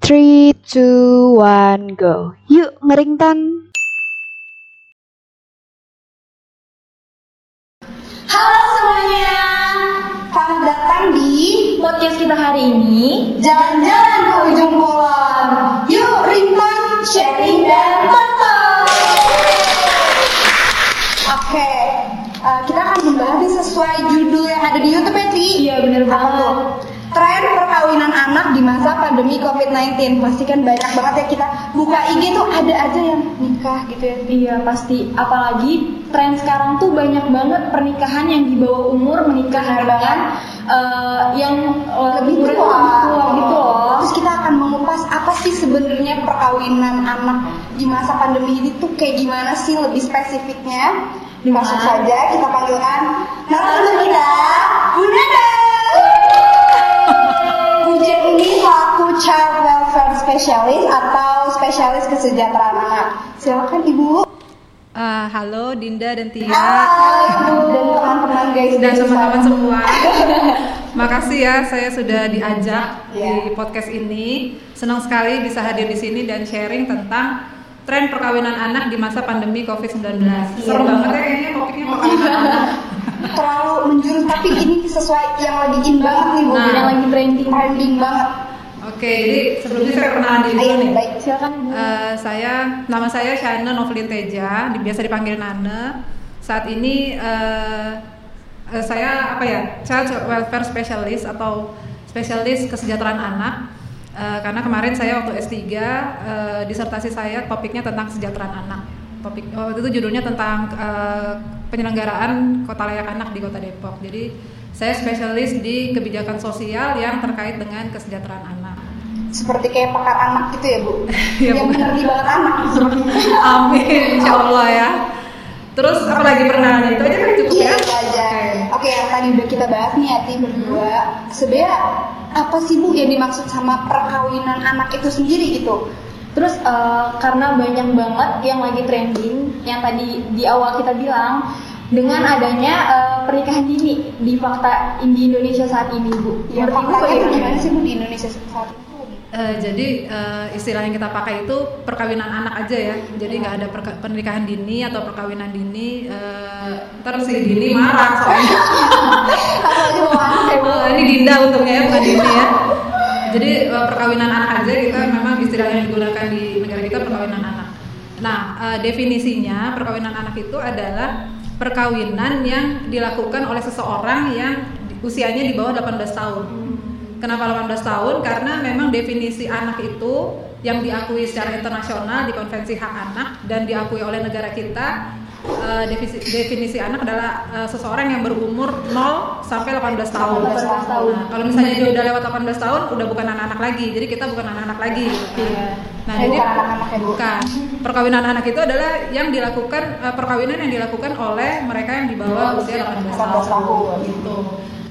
Three, two, one, go. Yuk, ngerington. Halo semuanya, selamat datang di podcast kita hari ini Jalan-Jalan ke Ujung Kulon. Yuk, ringtone, sharing, dan tonton. Oke, eh, kita akan membahas sesuai judul yang ada di YouTube ya, Tri? Iya, bener banget. tuh? Tren perkawinan anak di masa pandemi COVID-19 Pasti kan banyak banget ya kita buka IG tuh ada aja yang nikah gitu ya Iya pasti, apalagi tren sekarang tuh banyak banget pernikahan yang di bawah umur menikah dengan eh, yang eh, lebih tua. tua gitu loh. Terus kita akan mengupas apa sih sebenarnya perkawinan anak di masa pandemi ini tuh kayak gimana sih lebih spesifiknya? Nah. saja kita panggilkan narasumber kita, Bunda Jen ini selaku Child Welfare Specialist atau spesialis kesejahteraan anak. Silakan Ibu. Eh, halo Dinda dan Tia Halo Ibu dan teman-teman guys dan teman-teman semua. Makasih ya saya sudah diajak Iya. di podcast ini. Senang sekali bisa hadir di sini dan sharing tentang tren perkawinan anak di masa pandemi COVID-19. Seru banget ya kayaknya topiknya perkawinan anak. Terlalu menjurus tapi ini sesuai yang lagi in banget nih Bu. Nah. Yang lagi trending. trending banget. Oke, jadi sebelumnya saya perkenalan diri dulu nih. baik. Silakan. Eh, saya nama saya Shana Novelin Teja, biasa dipanggil Nane. Saat ini eh, eh, saya apa ya Child Welfare Specialist atau spesialis kesejahteraan anak. Eh, karena kemarin saya waktu S3 eh, disertasi saya topiknya tentang kesejahteraan anak. Topik oh, itu judulnya tentang eh, penyelenggaraan kota layak anak di Kota Depok. Jadi saya spesialis di kebijakan sosial yang terkait dengan kesejahteraan anak. Seperti kayak pakar anak gitu ya Bu. Iya, yang mengerti banget anak. Amin, insya Allah ya. Terus apa lagi perkenalan itu aja kan cukup Iya ya? aja. Oke. Oke yang tadi udah kita bahas nih Ati berdua. Sebenarnya apa sih Bu yang dimaksud sama perkawinan anak itu sendiri gitu? Terus eh, karena banyak banget yang lagi trending, yang tadi di awal kita bilang dengan adanya eh, pernikahan dini di fakta di Indonesia saat ini, Bu. Ya Menurut Ibu bagaimana? gimana sih Bu di Indonesia saat ini? Eh, jadi eh, istilah yang kita pakai itu perkawinan anak aja ya. Jadi nggak ada perka- pernikahan dini atau perkawinan dini. eh, ntar si dini marah soalnya. Ini Dinda untungnya ya bukan dini ya. Jadi eh, perkawinan anak aja kita memang istilah yang digunakan di negara kita perkawinan anak. Nah eh, definisinya perkawinan anak itu adalah perkawinan yang dilakukan oleh seseorang yang usianya di bawah 18 tahun. Kenapa 18 tahun? Karena memang definisi anak itu yang diakui secara internasional di Konvensi Hak Anak dan diakui oleh negara kita eh, definisi, definisi anak adalah eh, seseorang yang berumur 0 sampai 18 tahun. 18 tahun. Nah, kalau misalnya dia udah lewat 18 tahun udah bukan anak-anak lagi. Jadi kita bukan anak-anak lagi. Iya. Nah, jadi bukan anak-anak ya, bukan. Perkawinan anak itu adalah yang dilakukan eh, perkawinan yang dilakukan oleh mereka yang di bawah usia 18 18 tahun. tahun. Gitu.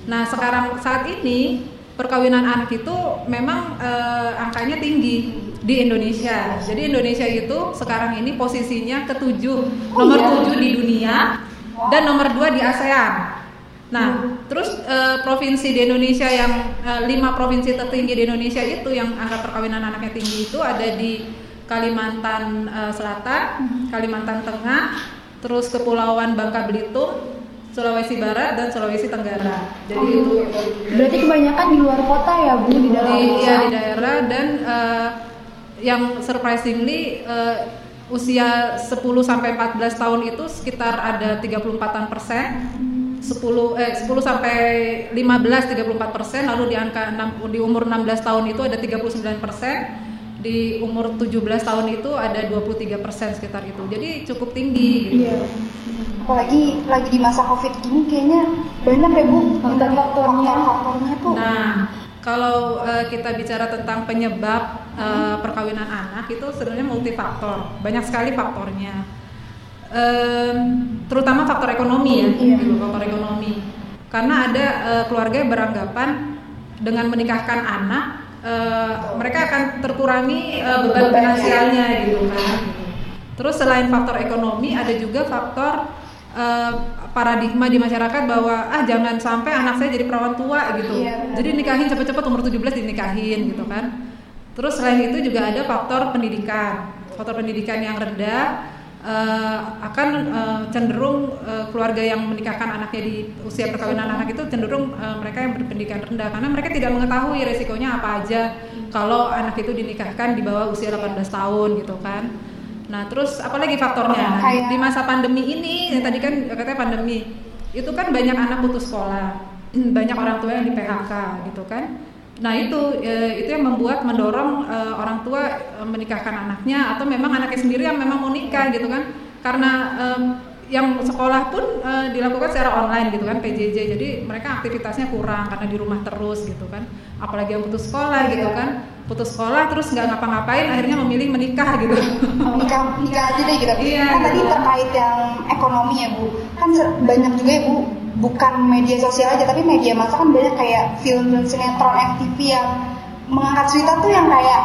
Nah, sekarang saat ini perkawinan anak itu memang eh, angkanya tinggi di Indonesia. Jadi Indonesia itu sekarang ini posisinya ketujuh, nomor tujuh di dunia dan nomor dua di ASEAN. Nah, terus eh, provinsi di Indonesia yang eh, lima provinsi tertinggi di Indonesia itu yang angka perkawinan anaknya tinggi itu ada di Kalimantan eh, Selatan, Kalimantan Tengah, terus Kepulauan Bangka Belitung, Sulawesi Barat dan Sulawesi Tenggara. Jadi itu Berarti kebanyakan di luar kota ya, Bu, di dalam di, desa. ya, di daerah dan eh, yang surprisingly eh, usia 10 sampai 14 tahun itu sekitar ada 34-an persen 10 eh 10 sampai 15 34 persen lalu di angka 6, di umur 16 tahun itu ada 39 persen di umur 17 tahun itu ada 23 persen sekitar itu jadi cukup tinggi gitu. Iya. Apalagi lagi di masa covid gini kayaknya banyak ya Bu Faktor-faktornya. faktor-faktornya tuh. Nah, kalau eh, kita bicara tentang penyebab eh, perkawinan anak itu sebenarnya multifaktor, banyak sekali faktornya. Em, terutama faktor ekonomi ya, Iya. gitu, faktor ekonomi. Karena ada eh, keluarga yang beranggapan dengan menikahkan anak, eh, mereka akan terkurangi eh, beban finansialnya gitu kan. Terus selain faktor ekonomi, ada juga faktor eh, paradigma di masyarakat bahwa ah jangan sampai anak saya jadi perawan tua gitu. Iya, jadi nikahin cepet-cepet umur 17 dinikahin gitu kan. Terus selain itu juga ada faktor pendidikan. Faktor pendidikan yang rendah eh, akan eh, cenderung eh, keluarga yang menikahkan anaknya di usia perkawinan anak itu cenderung eh, mereka yang berpendidikan rendah karena mereka tidak mengetahui resikonya apa aja kalau anak itu dinikahkan di bawah usia 18 tahun gitu kan. Nah, terus apalagi faktornya? Nah, di, masa pandemi ini, yang tadi kan katanya pandemi, itu kan banyak anak putus sekolah, banyak orang tua yang di PHK gitu kan. Nah itu eh, itu yang membuat mendorong eh, orang tua eh, menikahkan anaknya atau memang anaknya sendiri yang memang mau nikah gitu kan, karena yang sekolah pun eh, dilakukan secara online gitu kan PJJ, jadi mereka aktivitasnya kurang karena di rumah terus gitu kan, apalagi yang putus sekolah gitu kan, putus sekolah terus nggak ngapa-ngapain akhirnya memilih menikah gitu. nikah nikah aja deh gitu. Iya, kan tadi gitu. terkait yang ekonomi ya bu, kan banyak juga ya bu, bukan media sosial aja tapi media masa kan banyak kayak film dan sinetron FTV yang mengangkat cerita tuh yang kayak,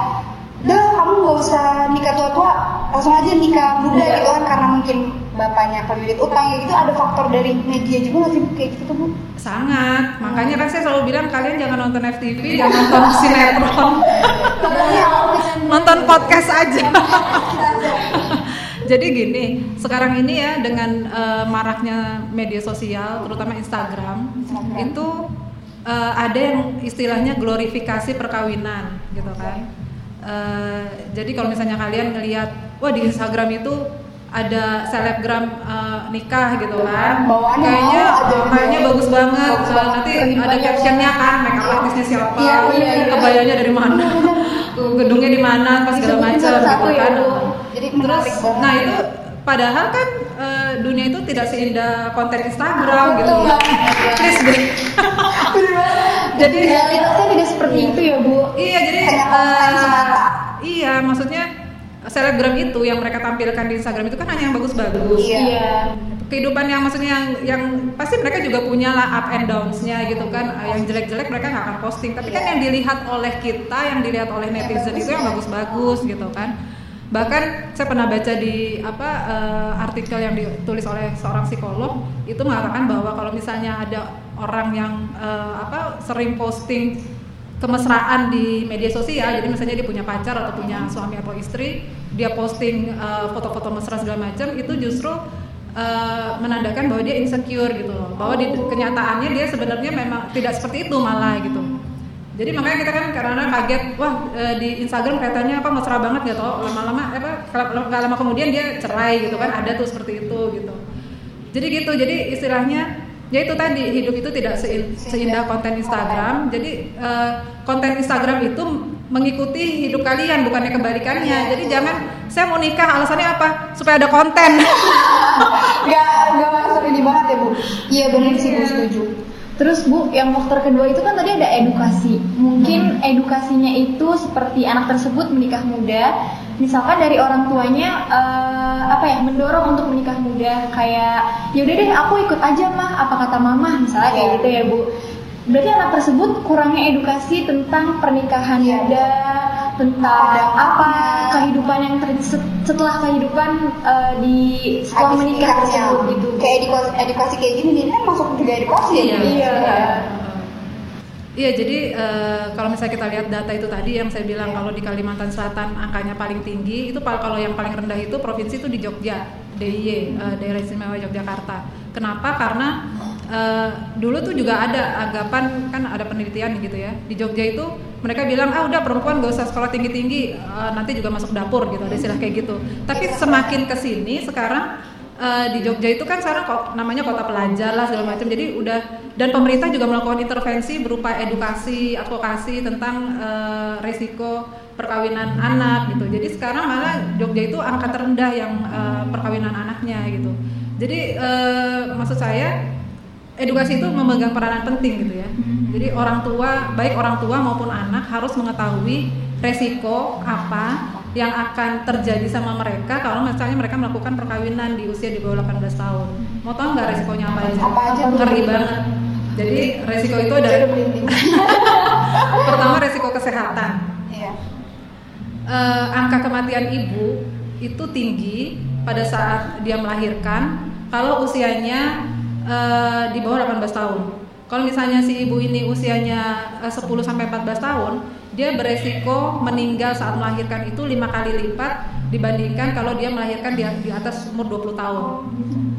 dah kamu nggak usah nikah tua-tua, langsung aja nikah muda Iya. gitu kan karena mungkin bapaknya kredit utang ya gitu ada faktor dari media juga nggak sih kayak gitu bu? Sangat, makanya kan saya selalu bilang kalian jangan nonton FTV, jangan nonton sinetron, nonton podcast aja. Jadi gini, sekarang ini ya dengan eh, maraknya media sosial, terutama Instagram, Instagram. itu eh, ada yang istilahnya glorifikasi perkawinan, gitu kan. Eh, jadi kalau misalnya kalian ngelihat, wah di Instagram itu ada selebgram eh, nikah gitu kan, Bawaannya kayaknya aja. kayaknya bagus banget. Bagus banget. nanti ada captionnya kan, makeup artisnya siapa, Iya, iya, iya. kebayanya dari mana, gedungnya di mana, pas segala macam gitu ya, kan. Bu. Jadi Terus, nah itu padahal kan eh, dunia itu tidak seindah konten Instagram gitu. Banget. Please deh. Jadi realitasnya tidak seperti itu ya Bu. Iya jadi semata. iya maksudnya selebgram itu yang mereka tampilkan di Instagram itu kan hanya yang bagus-bagus. Iya. Iya. Kehidupan yang maksudnya yang yang pasti mereka juga punya lah up and downs-nya gitu kan. Eh, Yang jelek-jelek mereka nggak akan posting. Tapi kan Iya. yang dilihat oleh kita, yang dilihat oleh netizen itu yang bagus-bagus gitu kan. Bahkan saya pernah baca di apa eh, artikel yang ditulis oleh seorang psikolog itu mengatakan bahwa kalau misalnya ada orang yang eh, apa sering posting kemesraan di media sosial, jadi misalnya dia punya pacar atau punya suami atau istri, dia posting eh, foto-foto mesra segala macam, itu justru eh, menandakan bahwa dia insecure gitu loh, bahwa di kenyataannya dia sebenarnya memang tidak seperti itu malah gitu. Jadi makanya kita kan karena kaget, wah eh, di Instagram kelihatannya apa mesra banget gitu, lama-lama apa kalau nggak lama kemudian dia cerai gitu kan, ada tuh seperti itu gitu. Jadi gitu, jadi istilahnya ya itu tadi hidup itu tidak sein- seindah konten Instagram. Jadi konten Instagram itu mengikuti hidup kalian bukannya kebalikannya. Jadi jangan saya mau nikah alasannya apa? Supaya ada konten. Gak gak masuk ini banget ya bu. Iya benar sih bu setuju. Terus Bu, yang faktor kedua itu kan tadi ada edukasi. Mungkin edukasinya itu seperti anak tersebut menikah muda, misalkan dari orang tuanya eh, apa ya mendorong untuk menikah muda, kayak yaudah deh aku ikut aja mah, apa kata mama, misalnya kayak gitu ya Bu. Berarti anak tersebut kurangnya edukasi tentang pernikahan Iya. muda, tentang Ada apa kehidupan yang ter- set- setelah kehidupan eh, di setelah Habis menikah nikahnya. tersebut gitu. Kayak edukasi, edukasi kayak gini ini kan masuk juga edukasi ya. Bu? Iya. Iya, jadi eh, kalau misalnya kita lihat data itu tadi yang saya bilang kalau di Kalimantan Selatan angkanya paling tinggi, itu kalau yang paling rendah itu provinsi itu di Jogja, DIY, eh, Daerah Istimewa Yogyakarta. Kenapa? Karena eh, dulu tuh juga ada anggapan kan ada penelitian gitu ya. Di Jogja itu mereka bilang ah udah perempuan gak usah sekolah tinggi tinggi nanti juga masuk dapur gitu ada istilah kayak gitu. Tapi semakin ke sini sekarang eh, di Jogja itu kan sekarang kok namanya kota pelajar lah segala macam. Jadi udah dan pemerintah juga melakukan intervensi berupa edukasi advokasi tentang eh, resiko perkawinan anak gitu. Jadi sekarang malah Jogja itu angka terendah yang eh, perkawinan anaknya gitu. Jadi eh, maksud saya edukasi itu memegang peranan penting gitu ya jadi orang tua baik orang tua maupun anak harus mengetahui resiko apa yang akan terjadi sama mereka kalau misalnya mereka melakukan perkawinan di usia di bawah 18 tahun. Mau tahu nggak resikonya apa aja? Apa aja? Ngeri banget. Jadi resiko itu ada pertama resiko kesehatan. Iya. Eh, angka kematian ibu itu tinggi pada saat dia melahirkan kalau usianya eh, di bawah 18 tahun. Kalau misalnya si ibu ini usianya eh, 10 sampai 14 tahun, dia beresiko meninggal saat melahirkan itu lima kali lipat dibandingkan kalau dia melahirkan di, di atas umur 20 tahun.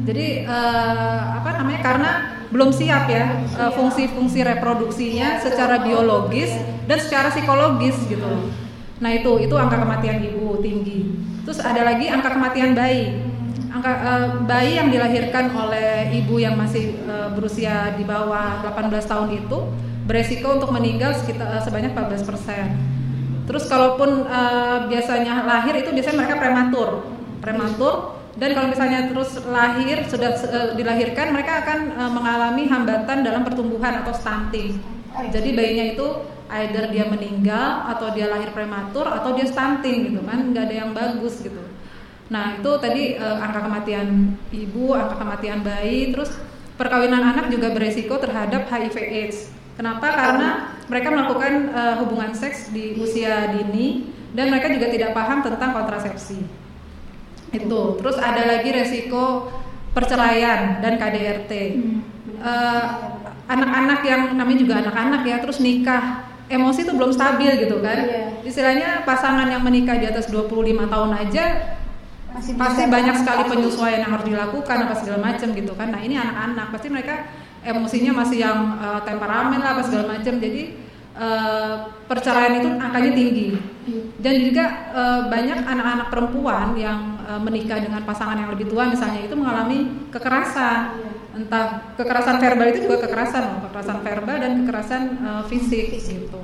Jadi eh, apa namanya? Karena belum siap ya eh, fungsi-fungsi reproduksinya secara biologis dan secara psikologis gitu. Nah itu itu angka kematian ibu tinggi. Terus ada lagi angka kematian bayi. Angka eh, bayi yang dilahirkan oleh ibu yang masih eh, berusia di bawah 18 tahun itu beresiko untuk meninggal sekitar eh, sebanyak 14 persen. Terus kalaupun eh, biasanya lahir itu biasanya mereka prematur, prematur. Dan kalau misalnya terus lahir sudah eh, dilahirkan mereka akan eh, mengalami hambatan dalam pertumbuhan atau stunting. Jadi bayinya itu either dia meninggal atau dia lahir prematur atau dia stunting gitu kan, nggak ada yang bagus gitu. Nah itu tadi eh, angka kematian ibu, angka kematian bayi, terus perkawinan anak juga beresiko terhadap HIV/AIDS. Kenapa? Karena mereka melakukan eh, hubungan seks di usia dini dan mereka juga tidak paham tentang kontrasepsi. Itu. Terus ada lagi resiko perceraian dan KDRT. Eh, anak-anak yang namanya juga anak-anak ya, terus nikah emosi itu belum stabil gitu kan. Iya. Istilahnya pasangan yang menikah di atas 25 tahun aja Masih pasti banyak sekali penyesuaian yang harus dilakukan apa segala macam gitu kan. Nah, ini anak-anak pasti mereka emosinya masih yang eh, temperamen lah apa segala macam. Jadi eh, perceraian itu angkanya tinggi. Dan juga eh, banyak anak-anak perempuan yang eh, menikah dengan pasangan yang lebih tua misalnya itu mengalami kekerasan. Entah kekerasan verbal itu juga kekerasan loh, kekerasan verbal dan kekerasan eh, fisik gitu.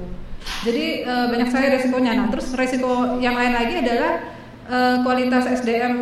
Jadi eh, banyak sekali resikonya. Nah, terus resiko yang lain lagi adalah eh, kualitas SDM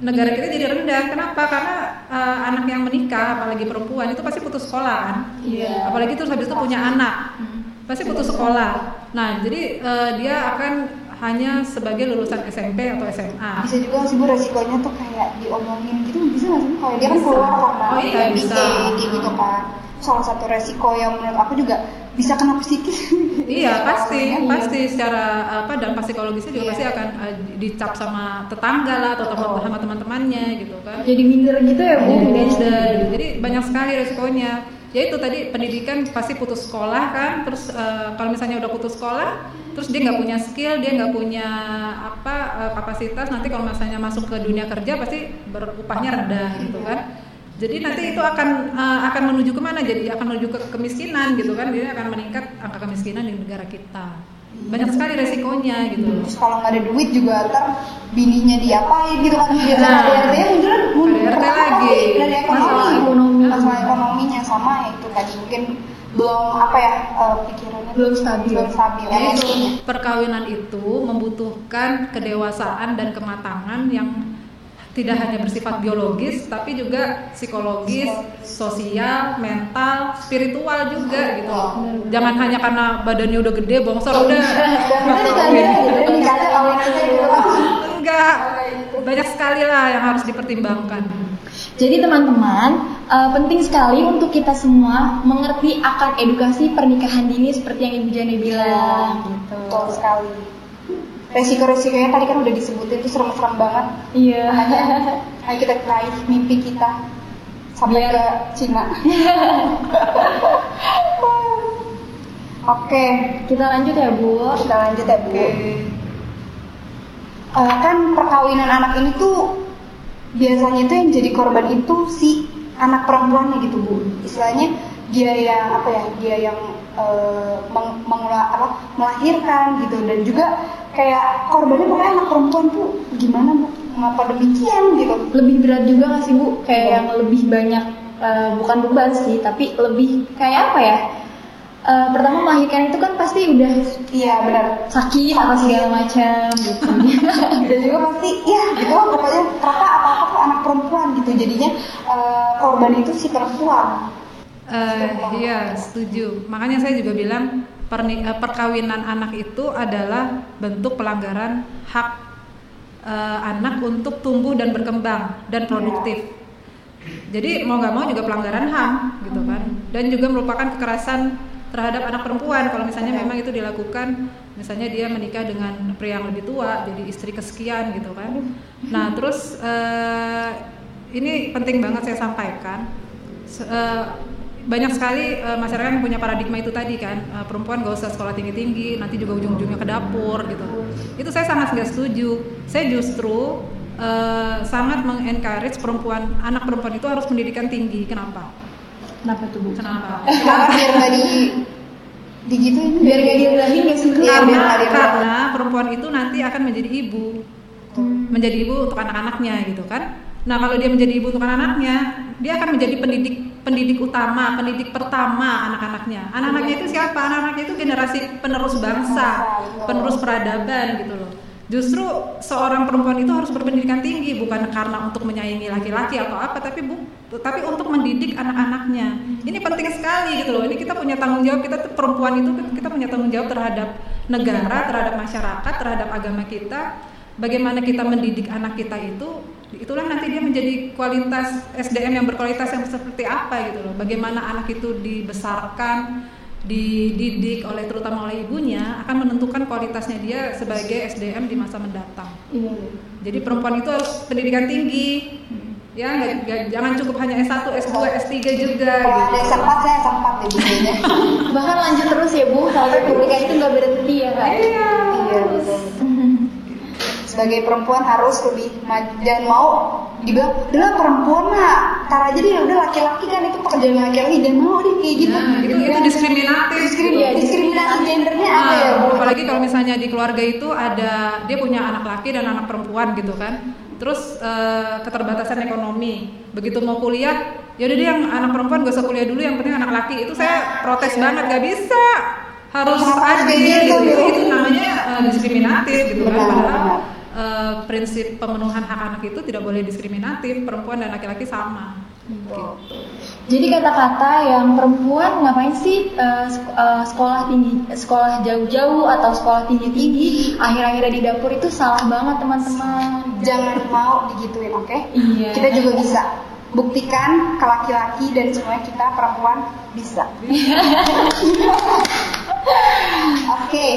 negara kita jadi rendah. Kenapa? Karena eh, anak yang menikah, apalagi perempuan itu pasti putus sekolah kan. Iya. Apalagi terus habis itu punya anak, pasti putus sekolah. Nah, jadi eh, dia akan hanya sebagai lulusan SMP atau SMA. bisa juga sih bu resikonya tuh kayak diomongin gitu bisa nggak sih kayak dia kan keluar karena Oh iya, bisa. gitu kan salah satu resiko yang menurut aku juga bisa kena psikis Iya pasti, Iya. pasti secara apa dampak psikologisnya juga Iya. pasti akan eh, dicap sama tetangga lah atau teman sama teman-temannya gitu kan. Jadi minder gitu ya bu. Minder gitu. Jadi banyak sekali resikonya. Ya itu tadi pendidikan pasti putus sekolah kan. Terus eh, kalau misalnya udah putus sekolah, terus dia nggak punya skill, dia nggak punya apa eh, kapasitas. Nanti kalau misalnya masuk ke dunia kerja pasti berupahnya rendah gitu kan. Jadi nanti itu akan eh, akan menuju ke mana? Jadi akan menuju ke kemiskinan gitu kan. Jadi akan meningkat angka kemiskinan di negara kita. Banyak sekali resikonya gitu. terus kalau nggak ada duit juga ntar bininya diapain gitu kan biasa Nah. KDRT nya mundur lagi. dari ekonomi Masalah ekonomi. masalah ekonominya sama ya itu tadi mungkin belum apa ya eh, pikirannya Belum stabil. belum stabil Ya itu, perkawinan itu membutuhkan kedewasaan dan kematangan yang tidak hanya bersifat biologis tapi juga psikologis, sosial, mental, spiritual juga gitu. Jangan hanya karena badannya udah gede, bongsor udah. aja kawin aja gitu. Enggak, banyak sekali lah yang harus dipertimbangkan. Jadi teman-teman, eh, penting sekali untuk kita semua mengerti akan edukasi pernikahan dini seperti yang Ibu Jane bilang. Gitu. betul sekali resiko-resikonya tadi kan udah disebutin itu serem-serem banget. Iya. makanya ayo kita raih mimpi kita sampai Biar- ke Cina. Oke. Kita lanjut ya Bu. kita lanjut ya bu. Eh, kan perkawinan anak ini tuh biasanya tuh yang jadi korban itu si anak perempuannya gitu bu. Istilahnya dia yang apa ya dia yang eh, meng- mengula- apa, melahirkan gitu. Dan juga kayak korbannya pokoknya anak perempuan tuh gimana bu ngapa demikian gitu Lebih berat juga nggak sih Bu? Kayak yang lebih banyak eh, bukan beban sih, tapi lebih kayak apa ya? Eh, pertama melahirkan itu kan pasti udah iya benar sakit apa segala macam gitu. dan juga pasti ya gitu pokoknya ternyata apa-apa tuh anak perempuan gitu jadinya eh, korban itu si perempuan Eh, iya, setuju. Makanya saya juga bilang perni- eh, perkawinan anak itu adalah bentuk pelanggaran hak eh, anak untuk tumbuh dan berkembang dan produktif. Jadi mau nggak mau juga pelanggaran HAM gitu kan. Dan juga merupakan kekerasan terhadap anak perempuan kalau misalnya memang itu dilakukan misalnya dia menikah dengan pria yang lebih tua jadi istri kesekian gitu kan. Nah, terus eh, ini penting banget saya sampaikan eh, banyak sekali eh, masyarakat yang punya paradigma itu tadi kan. Eh, perempuan gak usah sekolah tinggi tinggi nanti juga ujung-ujungnya ke dapur gitu. Itu saya sangat nggak setuju. Saya justru eh, sangat mengencourage perempuan anak perempuan itu harus pendidikan tinggi. Kenapa? Kenapa tuh bu? kenapa? Kenapa di digituin? Biar gak diulangi gak sih bu? Biar karena, karena perempuan itu nanti akan menjadi ibu. Menjadi ibu untuk anak-anaknya gitu kan nah kalau dia menjadi ibu untuk anak-anaknya dia akan menjadi pendidik pendidik utama pendidik pertama anak-anaknya. Anak-anaknya itu siapa? Anak-anaknya itu generasi penerus bangsa penerus peradaban gitu loh. Justru seorang perempuan itu harus berpendidikan tinggi bukan karena untuk menyaingi laki-laki atau apa tapi bu tapi untuk mendidik anak-anaknya. Ini penting sekali gitu loh. Ini kita punya tanggung jawab kita perempuan itu kita punya tanggung jawab terhadap negara terhadap masyarakat terhadap agama kita. Bagaimana kita mendidik anak kita itu itulah nanti dia menjadi kualitas SDM yang berkualitas yang seperti apa gitu loh bagaimana anak itu dibesarkan dididik oleh terutama oleh ibunya akan menentukan kualitasnya dia sebagai SDM di masa mendatang Iya. jadi perempuan itu harus pendidikan tinggi ya nggak- nggak- jangan cukup hanya S1 S2 S3 juga Kalau ada gitu sempat saya sempat biasanya. Bahkan lanjut terus ya bu, sampai pernikahan itu nggak berhenti ya kak? Iya betul. Sebagai perempuan harus lebih maju dan mau dibilang, udah perempuan lah, tar aja deh udah laki-laki kan itu pekerjaan laki-laki dan mau deh kayak gitu. Nah, itu itu diskriminatif Diskrim- Iya, diskriminasi gendernya ada ya Nah, bu. apalagi kalau misalnya di keluarga itu ada dia punya anak laki dan anak perempuan gitu kan. Terus eh, keterbatasan ekonomi. Begitu mau kuliah, ya udah deh yang anak perempuan gak usah kuliah dulu, yang penting anak laki. Itu saya protes banget gak bisa. Harus adil gitu, gitu. Itu namanya eh, diskriminatif gitu kan. Padahal eh, prinsip pemenuhan hak anak itu tidak boleh diskriminatif, perempuan dan laki-laki sama. Gitu. Jadi kata-kata yang perempuan ngapain sih eh, eh, sekolah tinggi, sekolah jauh-jauh atau sekolah tinggi-tinggi, akhir-akhirnya di dapur itu salah banget teman-teman. Jangan mau digituin, oke? Iya. Kita juga bisa buktikan ke laki-laki dan semuanya kita perempuan bisa. Oke,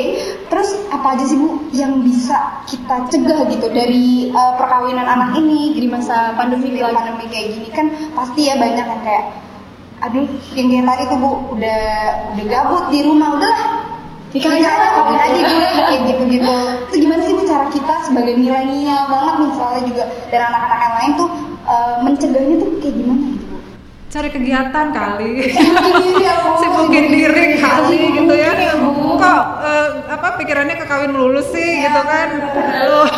terus apa aja sih Bu yang bisa kita cegah gitu dari uh, perkawinan anak ini Di masa pandemi Di pandemi kayak gini kan pasti ya banyak yang kayak aduh yang kayak tadi tuh Bu udah udah gabut di rumah udahlah Nikah nikah aja. kawin aja gue kayak gitu-gitu itu gimana sih Bu cara kita sebagai milenial banget nih soalnya juga dan anak-anak yang lain tuh uh, mencegahnya tuh kayak gimana? Cari kegiatan kali. Sibukin diri ya Bu sibukin diri kali gitu ya. ya, kok eh, apa pikirannya ke kawin melulu sih gitu kan? Halo,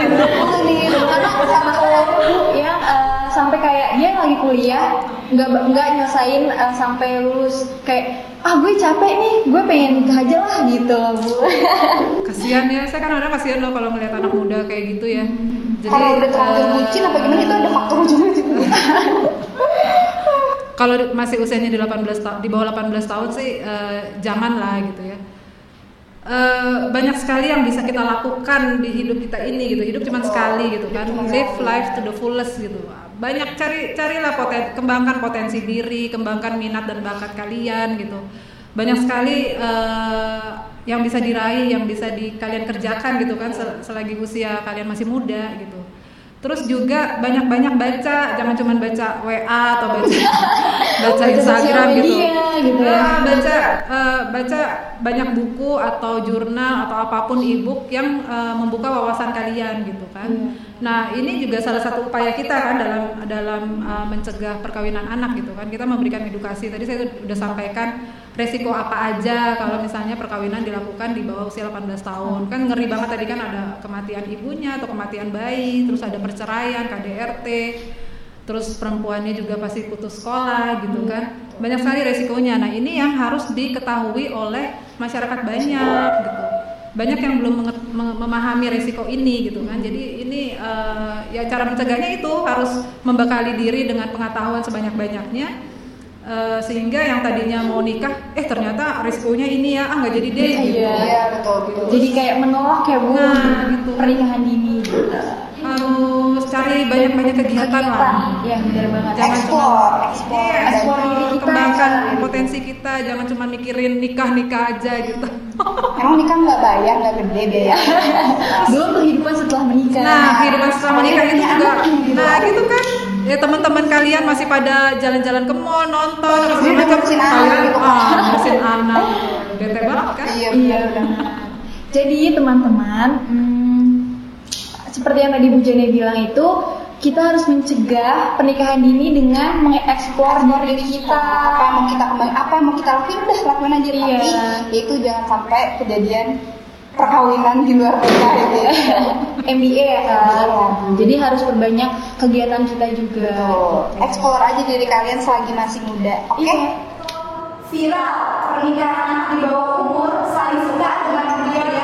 dulu kan aku sama Bu. Yang eh, sampai kayak dia lagi kuliah nggak nggak nyelesain eh, sampai lulus. Kayak ah gue capek nih gue pengen aja lah gitu loh bu. Kasihan ya saya kan ada kasihan loh kalau melihat anak muda kayak gitu ya. Jadi Kalau udah terlanjur eh, bucin apa gimana itu ada faktor Bu. kalau masih usianya di 18 tahun di bawah 18 tahun sih eh, jangan lah gitu ya. Eh, banyak sekali yang bisa kita lakukan di hidup kita ini gitu. Hidup cuma sekali gitu kan. Live life to the fullest gitu. Banyak cari carilah poten kembangkan potensi diri kembangkan minat dan bakat kalian gitu. Banyak sekali eh, yang bisa diraih yang bisa di kalian kerjakan gitu kan sel- selagi usia kalian masih muda gitu terus juga banyak-banyak baca jangan cuma baca WA atau baca baca Instagram gitu, gitu ya. Ah, baca eh, baca banyak buku atau jurnal atau apa pun ebook yang eh, membuka wawasan kalian gitu kan. Iya. nah ini juga salah satu upaya kita kan dalam dalam eh, mencegah perkawinan anak gitu kan. Kita memberikan edukasi. Tadi saya sudah sampaikan resiko apa aja kalau misalnya perkawinan dilakukan di bawah usia 18 tahun. Kan ngeri banget tadi kan ada kematian ibunya atau kematian bayi terus ada perceraian KDRT terus perempuannya juga pasti putus sekolah gitu kan banyak sekali resikonya nah ini yang harus diketahui oleh masyarakat banyak gitu banyak yang belum memahami resiko ini gitu kan jadi ini eh, ya cara mencegahnya itu harus membekali diri dengan pengetahuan sebanyak banyaknya sehingga yang tadinya mau nikah eh ternyata resikonya ini ya ah nggak jadi deh gitu. Iya. Iya betul betul. jadi kayak menolak ya bu Nah, gitu. pernikahan dini gitu. Cari banyak-banyak kegiatan lah. Ya benar banget. Jangan Explore, explore. Iya, Dan ekspor. diri kita. kembangkan potensi kita. Jangan cuma mikirin nikah nikah aja gitu. Emang nikah nggak bayar, nggak gede biaya. belum kehidupan setelah menikah. Nah kehidupan setelah menikah itu juga. gitu. nah gitu kan. Ya teman-teman kalian masih pada jalan-jalan ke mall nonton apa segala macam. kalian gitu. ah ngurusin anak. Bete banget kan? Iya Iya. Jadi teman-teman, hmm, seperti yang tadi Bu Jane bilang itu, kita harus mencegah pernikahan dini dengan mengeksplor diri kita. apa yang mau kita kembang apa yang mau kita lakuin udah lakuin aja Iya. tapi itu jangan sampai kejadian perkawinan di luar nikah gitu ya. MBA ya kan. Iya. Jadi harus perbanyak kegiatan kita juga. Explore aja diri kalian selagi masih muda oke Iya. Viral, pernikahan anak di bawah umur saling suka dengan pria